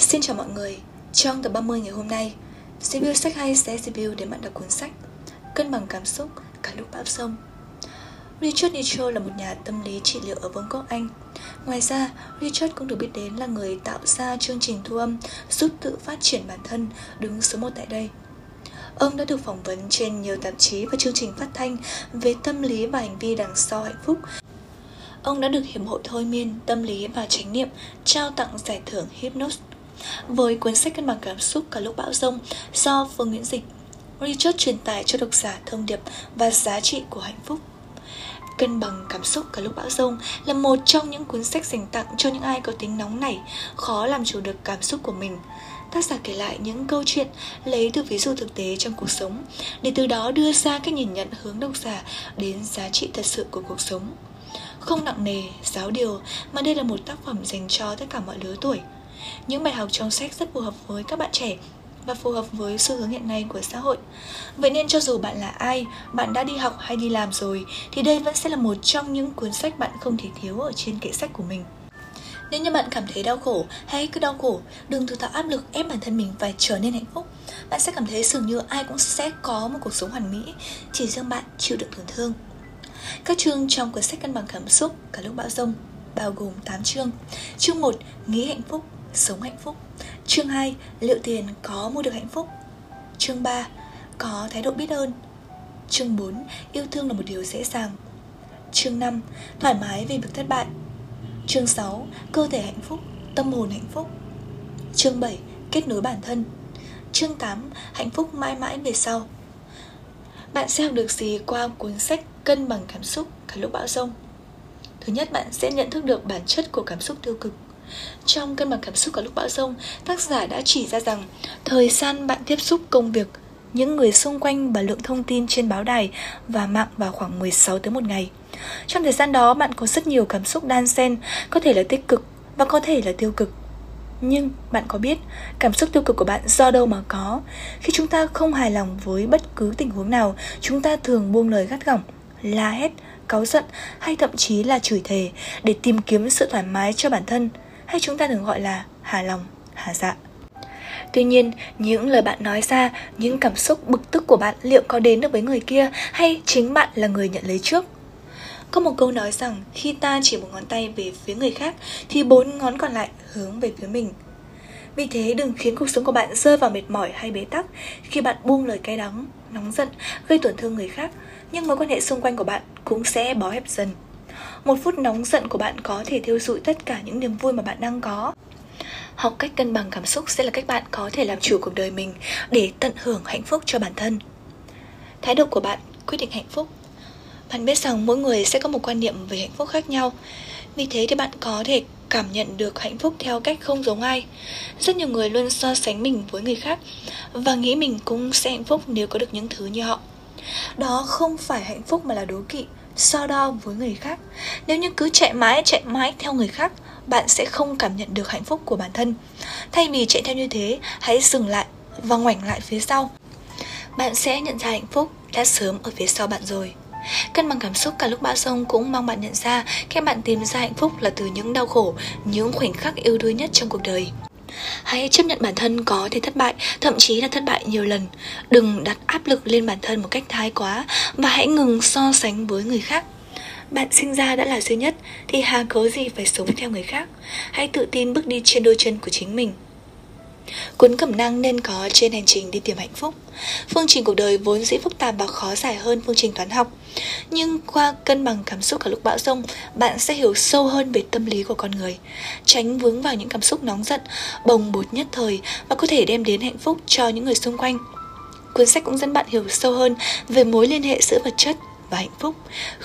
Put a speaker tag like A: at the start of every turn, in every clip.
A: Xin chào mọi người, trong tập 30 ngày hôm nay, review sách hay sẽ review để bạn đọc cuốn sách Cân bằng cảm xúc cả lúc bão sông. Richard Nietzsche là một nhà tâm lý trị liệu ở Vương quốc Anh. Ngoài ra, Richard cũng được biết đến là người tạo ra chương trình thu âm giúp tự phát triển bản thân đứng số 1 tại đây. Ông đã được phỏng vấn trên nhiều tạp chí và chương trình phát thanh về tâm lý và hành vi đằng sau hạnh phúc ông đã được Hiệp hội Thôi miên, Tâm lý và Chánh niệm trao tặng giải thưởng Hypnos. Với cuốn sách cân bằng cảm xúc cả lúc bão rông do Phương Nguyễn Dịch, Richard truyền tải cho độc giả thông điệp và giá trị của hạnh phúc. Cân bằng cảm xúc cả lúc bão rông là một trong những cuốn sách dành tặng cho những ai có tính nóng nảy, khó làm chủ được cảm xúc của mình. Tác giả kể lại những câu chuyện lấy từ ví dụ thực tế trong cuộc sống để từ đó đưa ra cách nhìn nhận hướng độc giả đến giá trị thật sự của cuộc sống không nặng nề, giáo điều mà đây là một tác phẩm dành cho tất cả mọi lứa tuổi. Những bài học trong sách rất phù hợp với các bạn trẻ và phù hợp với xu hướng hiện nay của xã hội. Vậy nên cho dù bạn là ai, bạn đã đi học hay đi làm rồi thì đây vẫn sẽ là một trong những cuốn sách bạn không thể thiếu ở trên kệ sách của mình. Nếu như bạn cảm thấy đau khổ hay cứ đau khổ, đừng tự tạo áp lực ép bản thân mình phải trở nên hạnh phúc. Bạn sẽ cảm thấy dường như ai cũng sẽ có một cuộc sống hoàn mỹ, chỉ riêng bạn chịu đựng tổn thương. Các chương trong cuốn sách cân bằng cảm xúc cả lúc bão rông bao gồm 8 chương. Chương 1, nghĩ hạnh phúc, sống hạnh phúc. Chương 2, liệu tiền có mua được hạnh phúc. Chương 3, có thái độ biết ơn. Chương 4, yêu thương là một điều dễ dàng. Chương 5, thoải mái về việc thất bại. Chương 6, cơ thể hạnh phúc, tâm hồn hạnh phúc. Chương 7, kết nối bản thân. Chương 8, hạnh phúc mãi mãi về sau. Bạn sẽ học được gì qua cuốn sách Cân bằng cảm xúc cả lúc bão rông? Thứ nhất, bạn sẽ nhận thức được bản chất của cảm xúc tiêu cực. Trong cân bằng cảm xúc ở lúc bão rông, tác giả đã chỉ ra rằng thời gian bạn tiếp xúc công việc, những người xung quanh và lượng thông tin trên báo đài và mạng vào khoảng 16 tới một ngày. Trong thời gian đó, bạn có rất nhiều cảm xúc đan xen, có thể là tích cực và có thể là tiêu cực. Nhưng bạn có biết cảm xúc tiêu cực của bạn do đâu mà có? Khi chúng ta không hài lòng với bất cứ tình huống nào, chúng ta thường buông lời gắt gỏng, la hét, cáu giận hay thậm chí là chửi thề để tìm kiếm sự thoải mái cho bản thân, hay chúng ta thường gọi là hà lòng, hà dạ. Tuy nhiên, những lời bạn nói ra, những cảm xúc bực tức của bạn liệu có đến được với người kia hay chính bạn là người nhận lấy trước? Có một câu nói rằng khi ta chỉ một ngón tay về phía người khác thì bốn ngón còn lại hướng về phía mình. Vì thế đừng khiến cuộc sống của bạn rơi vào mệt mỏi hay bế tắc khi bạn buông lời cay đắng, nóng giận, gây tổn thương người khác, nhưng mối quan hệ xung quanh của bạn cũng sẽ bó hẹp dần. Một phút nóng giận của bạn có thể thiêu dụi tất cả những niềm vui mà bạn đang có. Học cách cân bằng cảm xúc sẽ là cách bạn có thể làm chủ cuộc đời mình để tận hưởng hạnh phúc cho bản thân. Thái độ của bạn quyết định hạnh phúc. Bạn biết rằng mỗi người sẽ có một quan niệm về hạnh phúc khác nhau. Vì thế thì bạn có thể cảm nhận được hạnh phúc theo cách không giống ai. Rất nhiều người luôn so sánh mình với người khác Và nghĩ mình cũng sẽ hạnh phúc nếu có được những thứ như họ. Đó không phải hạnh phúc mà là đố kỵ. So đo với người khác. Nếu như cứ chạy mãi chạy mãi theo người khác Bạn sẽ không cảm nhận được hạnh phúc của bản thân. Thay vì chạy theo như thế Hãy dừng lại và ngoảnh lại phía sau. Bạn sẽ nhận ra hạnh phúc đã sớm ở phía sau bạn rồi. Cân bằng cảm xúc cả lúc bão sông cũng mong bạn nhận ra khi bạn tìm ra hạnh phúc là từ những đau khổ, những khoảnh khắc yêu đuối nhất trong cuộc đời. Hãy chấp nhận bản thân có thể thất bại, thậm chí là thất bại nhiều lần. Đừng đặt áp lực lên bản thân một cách thái quá và hãy ngừng so sánh với người khác. Bạn sinh ra đã là duy nhất thì hà cớ gì phải sống theo người khác. Hãy tự tin bước đi trên đôi chân của chính mình. Cuốn cẩm năng nên có trên hành trình đi tìm hạnh phúc. Phương trình cuộc đời vốn dĩ phức tạp và khó giải hơn phương trình toán học. Nhưng qua cân bằng cảm xúc cả lúc bão rông, bạn sẽ hiểu sâu hơn về tâm lý của con người, tránh vướng vào những cảm xúc nóng giận, bồng bột nhất thời và có thể đem đến hạnh phúc cho những người xung quanh. Cuốn sách cũng dẫn bạn hiểu sâu hơn về mối liên hệ giữa vật chất và hạnh phúc,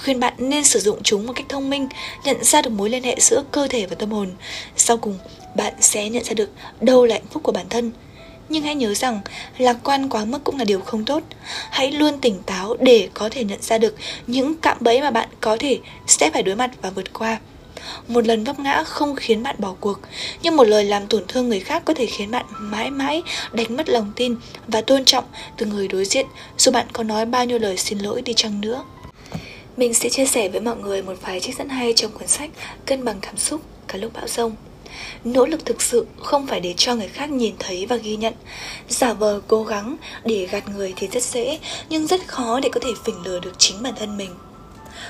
A: khuyên bạn nên sử dụng chúng một cách thông minh, nhận ra được mối liên hệ giữa cơ thể và tâm hồn. Sau cùng, bạn sẽ nhận ra được đâu là hạnh phúc của bản thân. Nhưng hãy nhớ rằng, lạc quan quá mức cũng là điều không tốt. Hãy luôn tỉnh táo để có thể nhận ra được những cạm bẫy mà bạn có thể sẽ phải đối mặt và vượt qua. Một lần vấp ngã không khiến bạn bỏ cuộc, nhưng một lời làm tổn thương người khác có thể khiến bạn mãi mãi đánh mất lòng tin và tôn trọng từ người đối diện, dù bạn có nói bao nhiêu lời xin lỗi đi chăng nữa. Mình sẽ chia sẻ với mọi người một vài trích dẫn hay trong cuốn sách Cân bằng cảm xúc cả lúc bão rông. Nỗ lực thực sự không phải để cho người khác nhìn thấy và ghi nhận. Giả vờ cố gắng để gạt người thì rất dễ, Nhưng rất khó để có thể phỉnh lừa được chính bản thân mình.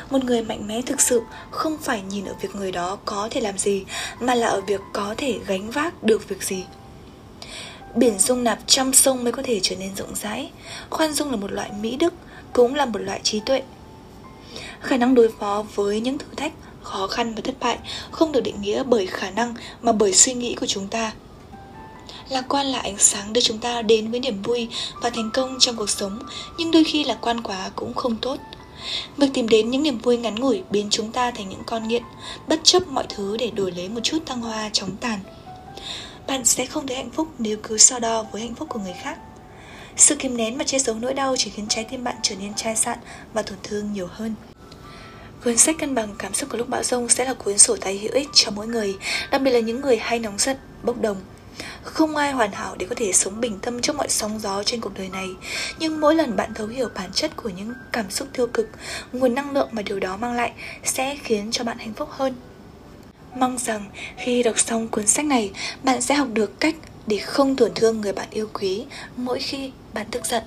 A: Một người mạnh mẽ thực sự không phải nhìn ở việc người đó có thể làm gì, mà là ở việc có thể gánh vác được việc gì. Biển dung nạp trong sông mới có thể trở nên rộng rãi. Khoan dung là một loại mỹ đức, cũng là một loại trí tuệ khả năng đối phó với những thử thách, khó khăn và thất bại không được định nghĩa bởi khả năng mà bởi suy nghĩ của chúng ta. Lạc quan là ánh sáng đưa chúng ta đến với niềm vui và thành công trong cuộc sống, nhưng đôi khi lạc quan quá cũng không tốt. Việc tìm đến những niềm vui ngắn ngủi biến chúng ta thành những con nghiện, bất chấp mọi thứ để đổi lấy một chút thăng hoa chóng tàn. Bạn sẽ không thấy hạnh phúc nếu cứ so đo với hạnh phúc của người khác sự kìm nén và che giấu nỗi đau chỉ khiến trái tim bạn trở nên chai sạn và tổn thương nhiều hơn Cuốn sách cân bằng cảm xúc của lúc bão rông sẽ là cuốn sổ tay hữu ích cho mỗi người, đặc biệt là những người hay nóng giận, bốc đồng. Không ai hoàn hảo để có thể sống bình tâm trước mọi sóng gió trên cuộc đời này, nhưng mỗi lần bạn thấu hiểu bản chất của những cảm xúc tiêu cực, nguồn năng lượng mà điều đó mang lại sẽ khiến cho bạn hạnh phúc hơn. Mong rằng khi đọc xong cuốn sách này, bạn sẽ học được cách để không tổn thương người bạn yêu quý mỗi khi bạn tức giận.